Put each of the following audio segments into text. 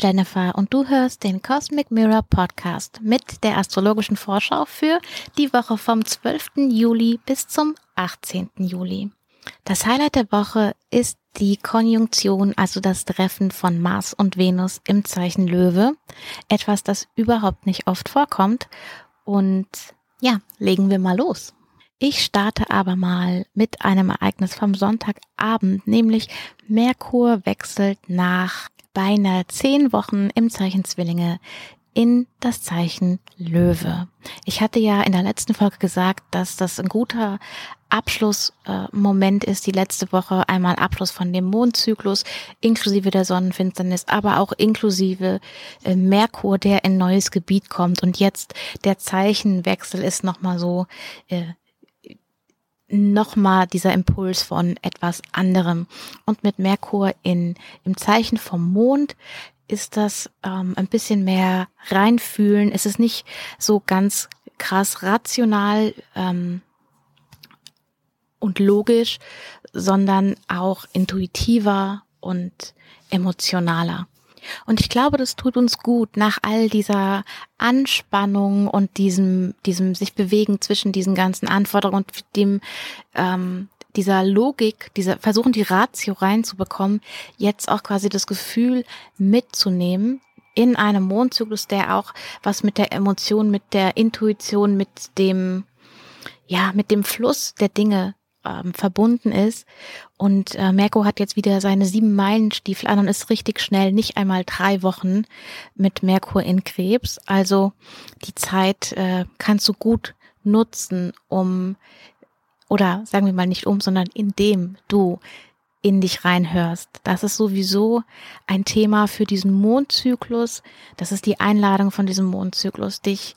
Jennifer und du hörst den Cosmic Mirror Podcast mit der astrologischen Vorschau für die Woche vom 12. Juli bis zum 18. Juli. Das Highlight der Woche ist die Konjunktion, also das Treffen von Mars und Venus im Zeichen Löwe. Etwas, das überhaupt nicht oft vorkommt. Und ja, legen wir mal los. Ich starte aber mal mit einem Ereignis vom Sonntagabend, nämlich Merkur wechselt nach beinahe zehn Wochen im Zeichen Zwillinge in das Zeichen Löwe. Ich hatte ja in der letzten Folge gesagt, dass das ein guter Abschlussmoment äh, ist, die letzte Woche einmal Abschluss von dem Mondzyklus, inklusive der Sonnenfinsternis, aber auch inklusive äh, Merkur, der in neues Gebiet kommt. Und jetzt der Zeichenwechsel ist nochmal so, äh, nochmal dieser Impuls von etwas anderem. Und mit Merkur in, im Zeichen vom Mond ist das ähm, ein bisschen mehr reinfühlen. Es ist nicht so ganz krass rational ähm, und logisch, sondern auch intuitiver und emotionaler. Und ich glaube, das tut uns gut nach all dieser Anspannung und diesem, diesem sich bewegen zwischen diesen ganzen Anforderungen und dem, ähm, dieser Logik, dieser versuchen die Ratio reinzubekommen, jetzt auch quasi das Gefühl mitzunehmen in einem Mondzyklus, der auch was mit der Emotion, mit der Intuition, mit dem, ja, mit dem Fluss der Dinge ähm, verbunden ist. Und äh, Merko hat jetzt wieder seine sieben Meilenstiefel an und ist richtig schnell, nicht einmal drei Wochen mit Merkur in Krebs. Also die Zeit äh, kannst du gut nutzen, um, oder sagen wir mal nicht um, sondern indem du in dich reinhörst. Das ist sowieso ein Thema für diesen Mondzyklus. Das ist die Einladung von diesem Mondzyklus, dich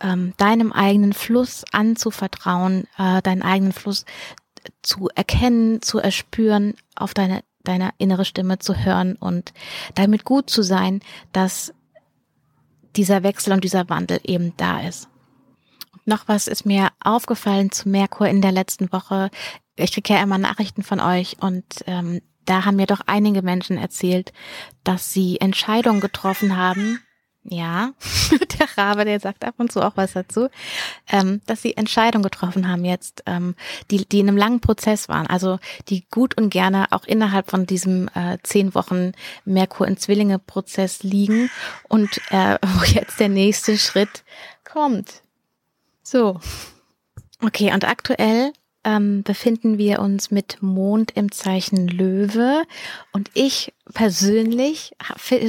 ähm, deinem eigenen Fluss anzuvertrauen, äh, deinen eigenen Fluss zu erkennen, zu erspüren, auf deine, deine innere Stimme zu hören und damit gut zu sein, dass dieser Wechsel und dieser Wandel eben da ist. noch was ist mir aufgefallen zu Merkur in der letzten Woche. Ich kriege ja immer Nachrichten von euch und ähm, da haben mir doch einige Menschen erzählt, dass sie Entscheidungen getroffen haben, ja, der Rabe, der sagt ab und zu auch was dazu, ähm, dass sie Entscheidungen getroffen haben jetzt, ähm, die, die in einem langen Prozess waren, also die gut und gerne auch innerhalb von diesem äh, zehn Wochen Merkur in Zwillinge Prozess liegen und äh, wo jetzt der nächste Schritt kommt. So. Okay, und aktuell ähm, befinden wir uns mit Mond im Zeichen Löwe und ich persönlich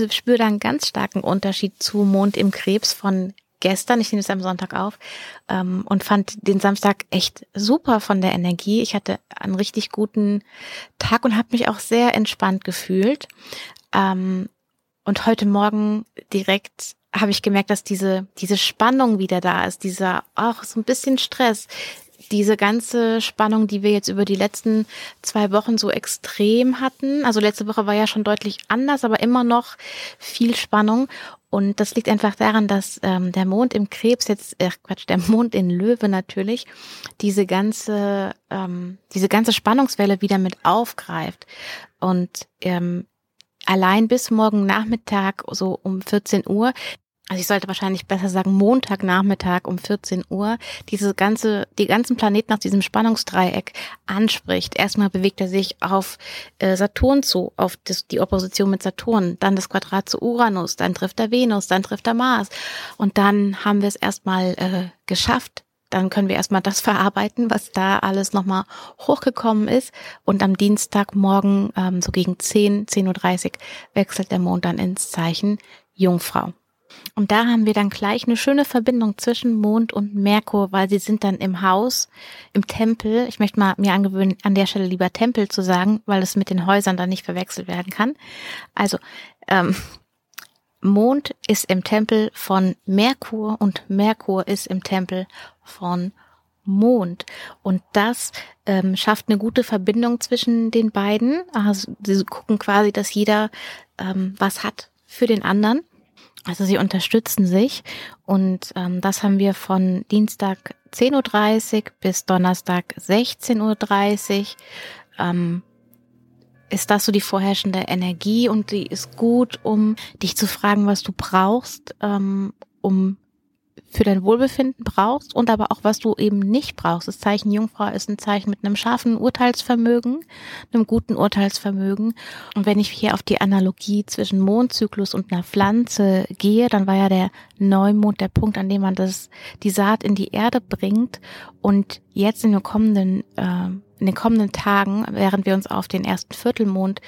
spüre da einen ganz starken Unterschied zu Mond im Krebs von gestern. Ich nehme es am Sonntag auf ähm, und fand den Samstag echt super von der Energie. Ich hatte einen richtig guten Tag und habe mich auch sehr entspannt gefühlt. Ähm, und heute Morgen direkt habe ich gemerkt, dass diese, diese Spannung wieder da ist, dieser auch so ein bisschen Stress, diese ganze Spannung, die wir jetzt über die letzten zwei Wochen so extrem hatten. Also letzte Woche war ja schon deutlich anders, aber immer noch viel Spannung. Und das liegt einfach daran, dass ähm, der Mond im Krebs jetzt, äh, Quatsch, der Mond in Löwe natürlich, diese ganze, ähm, diese ganze Spannungswelle wieder mit aufgreift. Und ähm, allein bis morgen Nachmittag, so um 14 Uhr, also ich sollte wahrscheinlich besser sagen Montagnachmittag um 14 Uhr, diese ganze, die ganzen Planeten aus diesem Spannungsdreieck anspricht. Erstmal bewegt er sich auf äh, Saturn zu, auf das, die Opposition mit Saturn, dann das Quadrat zu Uranus, dann trifft er Venus, dann trifft er Mars und dann haben wir es erstmal äh, geschafft. Dann können wir erstmal das verarbeiten, was da alles nochmal hochgekommen ist. Und am Dienstagmorgen, ähm, so gegen 10, 10.30 Uhr, wechselt der Mond dann ins Zeichen Jungfrau. Und da haben wir dann gleich eine schöne Verbindung zwischen Mond und Merkur, weil sie sind dann im Haus, im Tempel. Ich möchte mal mir angewöhnen, an der Stelle lieber Tempel zu sagen, weil es mit den Häusern dann nicht verwechselt werden kann. Also ähm, Mond ist im Tempel von Merkur und Merkur ist im Tempel von Mond. Und das ähm, schafft eine gute Verbindung zwischen den beiden. Also sie gucken quasi, dass jeder ähm, was hat für den anderen. Also sie unterstützen sich und ähm, das haben wir von Dienstag 10.30 Uhr bis Donnerstag 16.30 Uhr. Ähm, ist das so die vorherrschende Energie und die ist gut, um dich zu fragen, was du brauchst, ähm, um für dein Wohlbefinden brauchst und aber auch was du eben nicht brauchst. Das Zeichen Jungfrau ist ein Zeichen mit einem scharfen Urteilsvermögen, einem guten Urteilsvermögen. Und wenn ich hier auf die Analogie zwischen Mondzyklus und einer Pflanze gehe, dann war ja der Neumond der Punkt, an dem man das die Saat in die Erde bringt und jetzt in den kommenden äh, in den kommenden Tagen, während wir uns auf den ersten Viertelmond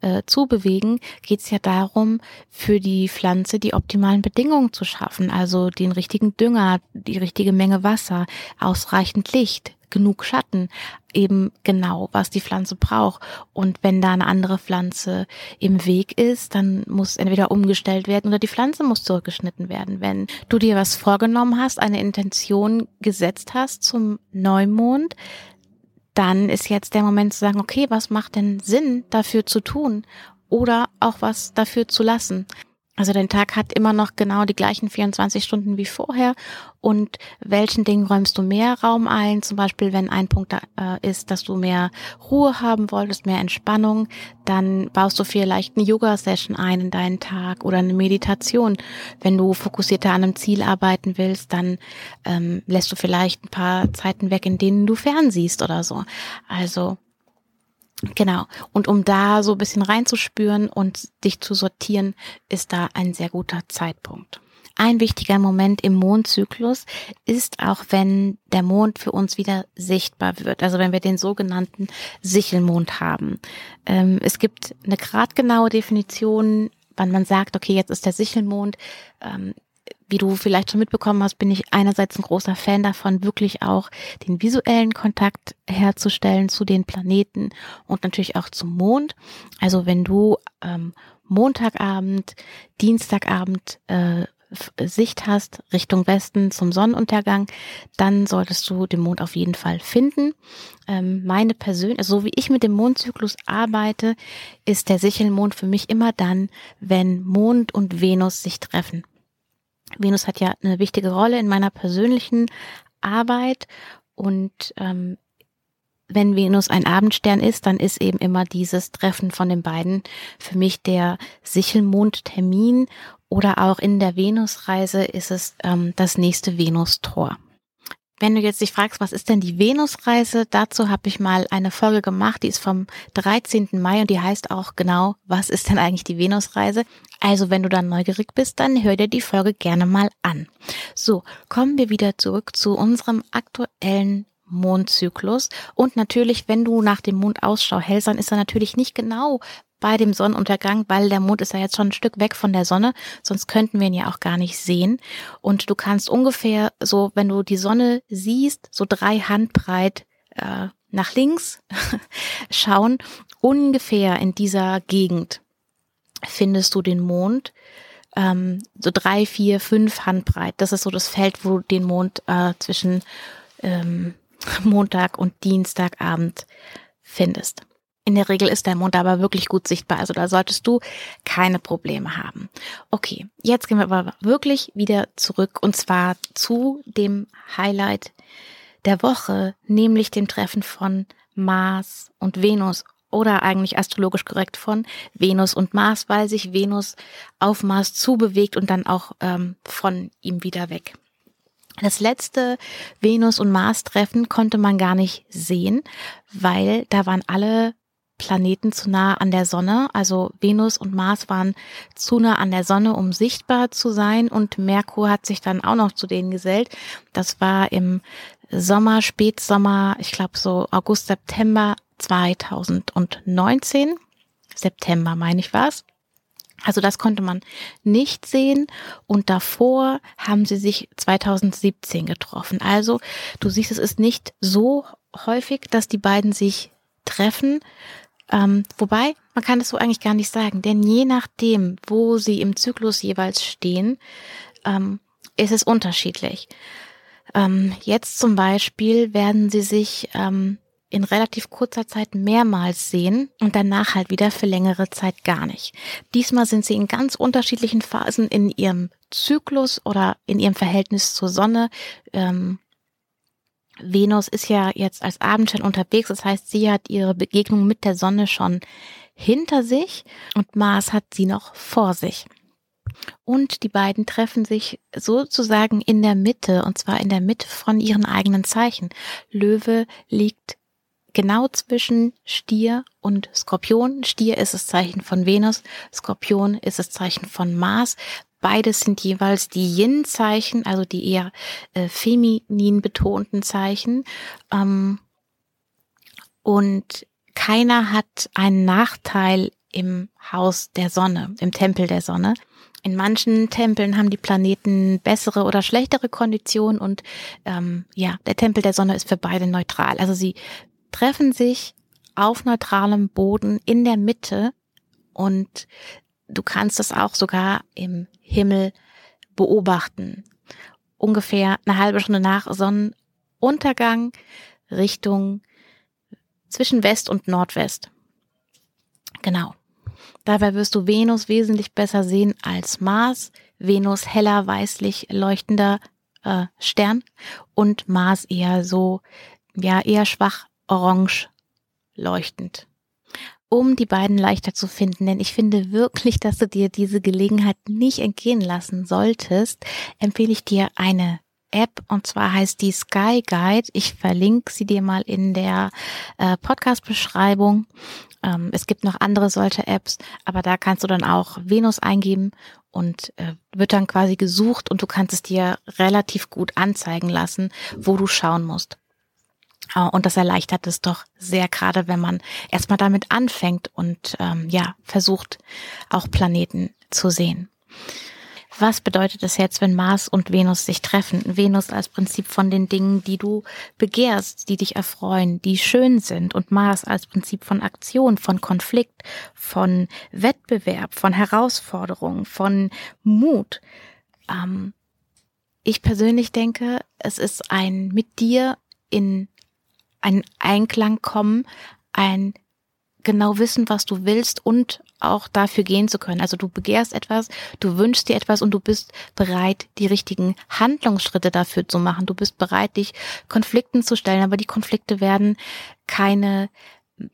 äh, zubewegen, geht es ja darum, für die Pflanze die optimalen Bedingungen zu schaffen. Also den richtigen Dünger, die richtige Menge Wasser, ausreichend Licht, genug Schatten, eben genau, was die Pflanze braucht. Und wenn da eine andere Pflanze im Weg ist, dann muss entweder umgestellt werden oder die Pflanze muss zurückgeschnitten werden. Wenn du dir was vorgenommen hast, eine Intention gesetzt hast zum Neumond, dann ist jetzt der Moment zu sagen, okay, was macht denn Sinn dafür zu tun oder auch was dafür zu lassen? Also dein Tag hat immer noch genau die gleichen 24 Stunden wie vorher. Und welchen Dingen räumst du mehr Raum ein? Zum Beispiel, wenn ein Punkt da, äh, ist, dass du mehr Ruhe haben wolltest, mehr Entspannung, dann baust du vielleicht eine Yoga-Session ein in deinen Tag oder eine Meditation. Wenn du fokussierter an einem Ziel arbeiten willst, dann ähm, lässt du vielleicht ein paar Zeiten weg, in denen du fernsiehst oder so. Also Genau. Und um da so ein bisschen reinzuspüren und dich zu sortieren, ist da ein sehr guter Zeitpunkt. Ein wichtiger Moment im Mondzyklus ist auch, wenn der Mond für uns wieder sichtbar wird. Also wenn wir den sogenannten Sichelmond haben. Ähm, es gibt eine gradgenaue Definition, wann man sagt, okay, jetzt ist der Sichelmond. Wie du vielleicht schon mitbekommen hast, bin ich einerseits ein großer Fan davon, wirklich auch den visuellen Kontakt herzustellen zu den Planeten und natürlich auch zum Mond. Also wenn du ähm, Montagabend, Dienstagabend äh, Sicht hast Richtung Westen zum Sonnenuntergang, dann solltest du den Mond auf jeden Fall finden. Ähm, meine persönliche, also so wie ich mit dem Mondzyklus arbeite, ist der Sichelmond für mich immer dann, wenn Mond und Venus sich treffen. Venus hat ja eine wichtige Rolle in meiner persönlichen Arbeit und ähm, wenn Venus ein Abendstern ist, dann ist eben immer dieses Treffen von den beiden für mich der Sichelmondtermin oder auch in der Venusreise ist es ähm, das nächste Venustor. Wenn du jetzt dich fragst, was ist denn die Venusreise, dazu habe ich mal eine Folge gemacht, die ist vom 13. Mai und die heißt auch genau, was ist denn eigentlich die Venusreise? Also wenn du dann neugierig bist, dann hör dir die Folge gerne mal an. So, kommen wir wieder zurück zu unserem aktuellen Mondzyklus. Und natürlich, wenn du nach dem Mond Ausschau hältst, dann ist er natürlich nicht genau bei dem Sonnenuntergang, weil der Mond ist ja jetzt schon ein Stück weg von der Sonne, sonst könnten wir ihn ja auch gar nicht sehen. Und du kannst ungefähr so, wenn du die Sonne siehst, so drei Handbreit äh, nach links schauen, ungefähr in dieser Gegend findest du den Mond. Ähm, so drei, vier, fünf Handbreit. Das ist so das Feld, wo du den Mond äh, zwischen ähm, Montag und Dienstagabend findest. In der Regel ist der Mond aber wirklich gut sichtbar, also da solltest du keine Probleme haben. Okay, jetzt gehen wir aber wirklich wieder zurück und zwar zu dem Highlight der Woche, nämlich dem Treffen von Mars und Venus oder eigentlich astrologisch korrekt von Venus und Mars, weil sich Venus auf Mars zubewegt und dann auch ähm, von ihm wieder weg. Das letzte Venus- und Mars-Treffen konnte man gar nicht sehen, weil da waren alle Planeten zu nah an der Sonne. Also Venus und Mars waren zu nah an der Sonne, um sichtbar zu sein. Und Merkur hat sich dann auch noch zu denen gesellt. Das war im Sommer, Spätsommer, ich glaube so August, September 2019. September meine ich was. Also das konnte man nicht sehen und davor haben sie sich 2017 getroffen. Also du siehst, es ist nicht so häufig, dass die beiden sich treffen, ähm, wobei, man kann das so eigentlich gar nicht sagen, denn je nachdem, wo sie im Zyklus jeweils stehen, ähm, ist es unterschiedlich. Ähm, jetzt zum Beispiel werden sie sich ähm, in relativ kurzer Zeit mehrmals sehen und danach halt wieder für längere Zeit gar nicht. Diesmal sind sie in ganz unterschiedlichen Phasen in ihrem Zyklus oder in ihrem Verhältnis zur Sonne. Ähm, Venus ist ja jetzt als Abendstern unterwegs, das heißt, sie hat ihre Begegnung mit der Sonne schon hinter sich und Mars hat sie noch vor sich. Und die beiden treffen sich sozusagen in der Mitte, und zwar in der Mitte von ihren eigenen Zeichen. Löwe liegt genau zwischen Stier und Skorpion. Stier ist das Zeichen von Venus, Skorpion ist das Zeichen von Mars. Beides sind jeweils die Yin-Zeichen, also die eher äh, feminin betonten Zeichen. Ähm, und keiner hat einen Nachteil im Haus der Sonne, im Tempel der Sonne. In manchen Tempeln haben die Planeten bessere oder schlechtere Konditionen und ähm, ja, der Tempel der Sonne ist für beide neutral. Also sie treffen sich auf neutralem Boden in der Mitte und du kannst das auch sogar im Himmel beobachten. Ungefähr eine halbe Stunde nach Sonnenuntergang Richtung zwischen West und Nordwest. Genau. Dabei wirst du Venus wesentlich besser sehen als Mars. Venus heller weißlich leuchtender äh, Stern und Mars eher so, ja, eher schwach orange leuchtend. Um die beiden leichter zu finden, denn ich finde wirklich, dass du dir diese Gelegenheit nicht entgehen lassen solltest, empfehle ich dir eine App und zwar heißt die Sky Guide. Ich verlinke sie dir mal in der äh, Podcast-Beschreibung. Ähm, es gibt noch andere solche Apps, aber da kannst du dann auch Venus eingeben und äh, wird dann quasi gesucht und du kannst es dir relativ gut anzeigen lassen, wo du schauen musst. Äh, und das erleichtert es doch sehr, gerade wenn man erstmal damit anfängt und ähm, ja, versucht, auch Planeten zu sehen. Was bedeutet es jetzt, wenn Mars und Venus sich treffen? Venus als Prinzip von den Dingen, die du begehrst, die dich erfreuen, die schön sind und Mars als Prinzip von Aktion, von Konflikt, von Wettbewerb, von Herausforderung, von Mut. Ähm, ich persönlich denke, es ist ein mit dir in einen Einklang kommen, ein genau wissen, was du willst und auch dafür gehen zu können. Also du begehrst etwas, du wünschst dir etwas und du bist bereit, die richtigen Handlungsschritte dafür zu machen. Du bist bereit, dich Konflikten zu stellen, aber die Konflikte werden keine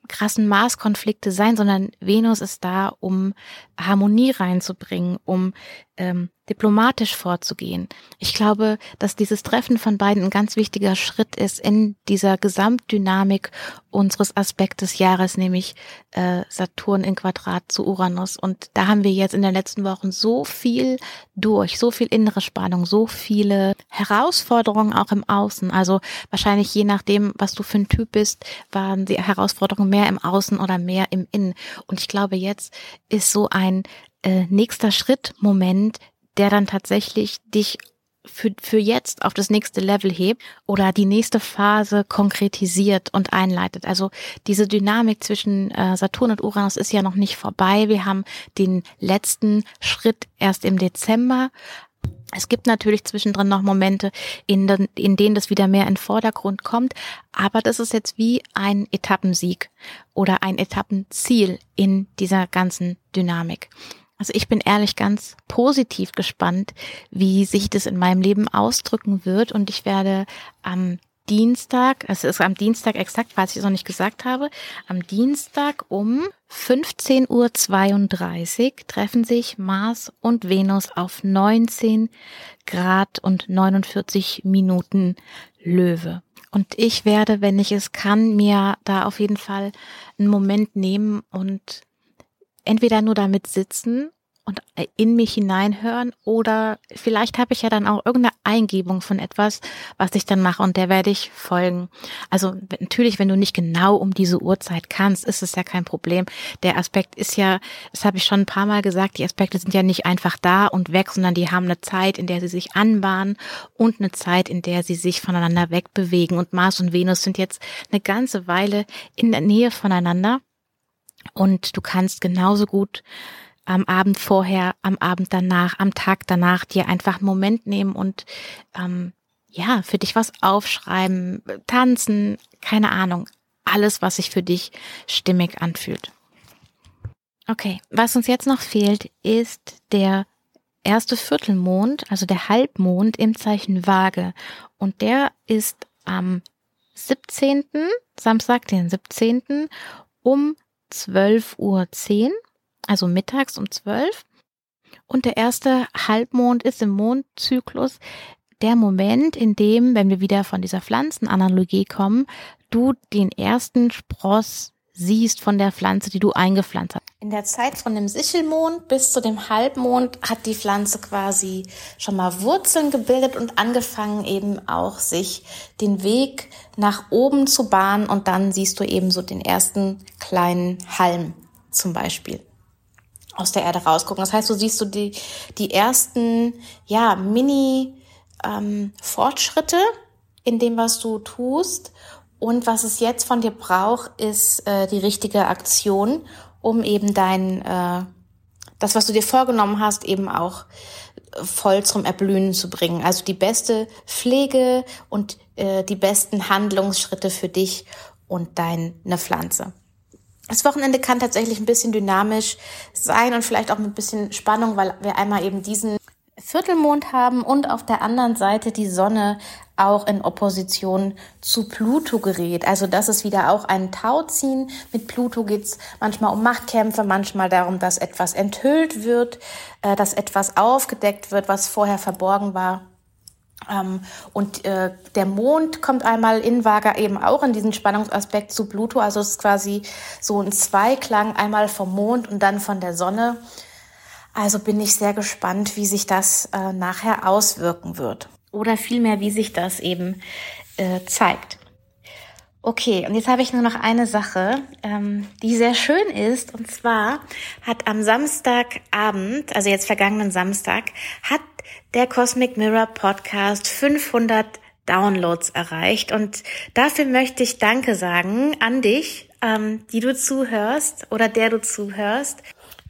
krassen Maßkonflikte sein, sondern Venus ist da, um Harmonie reinzubringen, um ähm, diplomatisch vorzugehen. Ich glaube, dass dieses Treffen von beiden ein ganz wichtiger Schritt ist in dieser Gesamtdynamik unseres Aspektes Jahres, nämlich äh, Saturn in Quadrat zu Uranus. Und da haben wir jetzt in den letzten Wochen so viel durch, so viel innere Spannung, so viele Herausforderungen auch im Außen. Also wahrscheinlich je nachdem, was du für ein Typ bist, waren die Herausforderungen mehr im Außen oder mehr im Innen. Und ich glaube, jetzt ist so ein äh, nächster Schritt Moment, der dann tatsächlich dich für, für jetzt auf das nächste Level hebt oder die nächste Phase konkretisiert und einleitet. Also diese Dynamik zwischen äh, Saturn und Uranus ist ja noch nicht vorbei. Wir haben den letzten Schritt erst im Dezember. Es gibt natürlich zwischendrin noch Momente, in, den, in denen das wieder mehr in Vordergrund kommt, aber das ist jetzt wie ein Etappensieg oder ein Etappenziel in dieser ganzen Dynamik. Also ich bin ehrlich ganz positiv gespannt, wie sich das in meinem Leben ausdrücken wird und ich werde am Dienstag, es ist am Dienstag exakt, falls ich es noch nicht gesagt habe, am Dienstag um 15.32 Uhr treffen sich Mars und Venus auf 19 Grad und 49 Minuten Löwe. Und ich werde, wenn ich es kann, mir da auf jeden Fall einen Moment nehmen und entweder nur damit sitzen und in mich hineinhören oder vielleicht habe ich ja dann auch irgendeine Eingebung von etwas, was ich dann mache und der werde ich folgen. Also natürlich, wenn du nicht genau um diese Uhrzeit kannst, ist es ja kein Problem. Der Aspekt ist ja, das habe ich schon ein paar Mal gesagt, die Aspekte sind ja nicht einfach da und weg, sondern die haben eine Zeit, in der sie sich anbahnen und eine Zeit, in der sie sich voneinander wegbewegen. Und Mars und Venus sind jetzt eine ganze Weile in der Nähe voneinander. Und du kannst genauso gut am Abend vorher, am Abend danach, am Tag danach dir einfach einen Moment nehmen und ähm, ja, für dich was aufschreiben, tanzen, keine Ahnung. Alles, was sich für dich stimmig anfühlt. Okay, was uns jetzt noch fehlt, ist der erste Viertelmond, also der Halbmond im Zeichen Waage. Und der ist am 17., Samstag, den 17. um 12.10 Uhr, also mittags um 12. Und der erste Halbmond ist im Mondzyklus der Moment, in dem, wenn wir wieder von dieser Pflanzenanalogie kommen, du den ersten Spross siehst von der Pflanze, die du eingepflanzt hast. In der Zeit von dem Sichelmond bis zu dem Halbmond hat die Pflanze quasi schon mal Wurzeln gebildet und angefangen eben auch sich den Weg nach oben zu bahnen und dann siehst du eben so den ersten kleinen Halm zum Beispiel aus der Erde rausgucken. Das heißt, du siehst so die, die ersten, ja, Mini, ähm, Fortschritte in dem, was du tust und was es jetzt von dir braucht, ist äh, die richtige Aktion, um eben dein, äh, das, was du dir vorgenommen hast, eben auch voll zum Erblühen zu bringen. Also die beste Pflege und äh, die besten Handlungsschritte für dich und deine Pflanze. Das Wochenende kann tatsächlich ein bisschen dynamisch sein und vielleicht auch mit ein bisschen Spannung, weil wir einmal eben diesen Viertelmond haben und auf der anderen Seite die Sonne auch in Opposition zu Pluto gerät. Also das ist wieder auch ein Tauziehen. Mit Pluto geht's manchmal um Machtkämpfe, manchmal darum, dass etwas enthüllt wird, äh, dass etwas aufgedeckt wird, was vorher verborgen war. Ähm, und äh, der Mond kommt einmal in Vaga eben auch in diesen Spannungsaspekt zu Pluto. Also es ist quasi so ein Zweiklang, einmal vom Mond und dann von der Sonne. Also bin ich sehr gespannt, wie sich das äh, nachher auswirken wird. Oder vielmehr, wie sich das eben äh, zeigt. Okay, und jetzt habe ich nur noch eine Sache, ähm, die sehr schön ist. Und zwar hat am Samstagabend, also jetzt vergangenen Samstag, hat der Cosmic Mirror Podcast 500 Downloads erreicht. Und dafür möchte ich Danke sagen an dich, ähm, die du zuhörst oder der du zuhörst.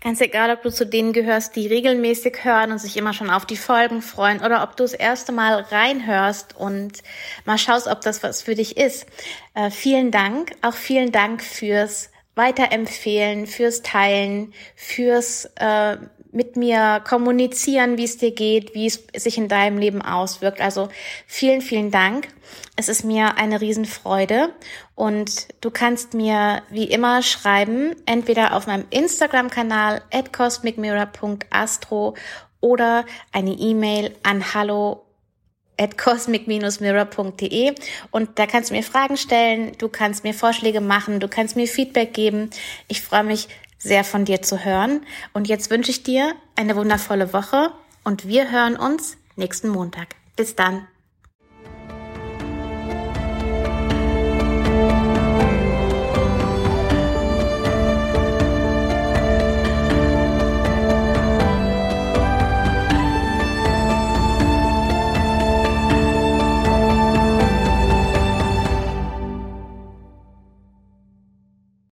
Ganz egal, ob du zu denen gehörst, die regelmäßig hören und sich immer schon auf die Folgen freuen oder ob du das erste Mal reinhörst und mal schaust, ob das was für dich ist. Äh, vielen Dank. Auch vielen Dank fürs Weiterempfehlen, fürs Teilen, fürs äh, mit mir kommunizieren, wie es dir geht, wie es sich in deinem Leben auswirkt. Also vielen, vielen Dank. Es ist mir eine Riesenfreude und du kannst mir wie immer schreiben, entweder auf meinem Instagram-Kanal at cosmicmirror.astro oder eine E-Mail an hallo at cosmic-mirror.de und da kannst du mir Fragen stellen, du kannst mir Vorschläge machen, du kannst mir Feedback geben. Ich freue mich sehr von dir zu hören. Und jetzt wünsche ich dir eine wundervolle Woche und wir hören uns nächsten Montag. Bis dann.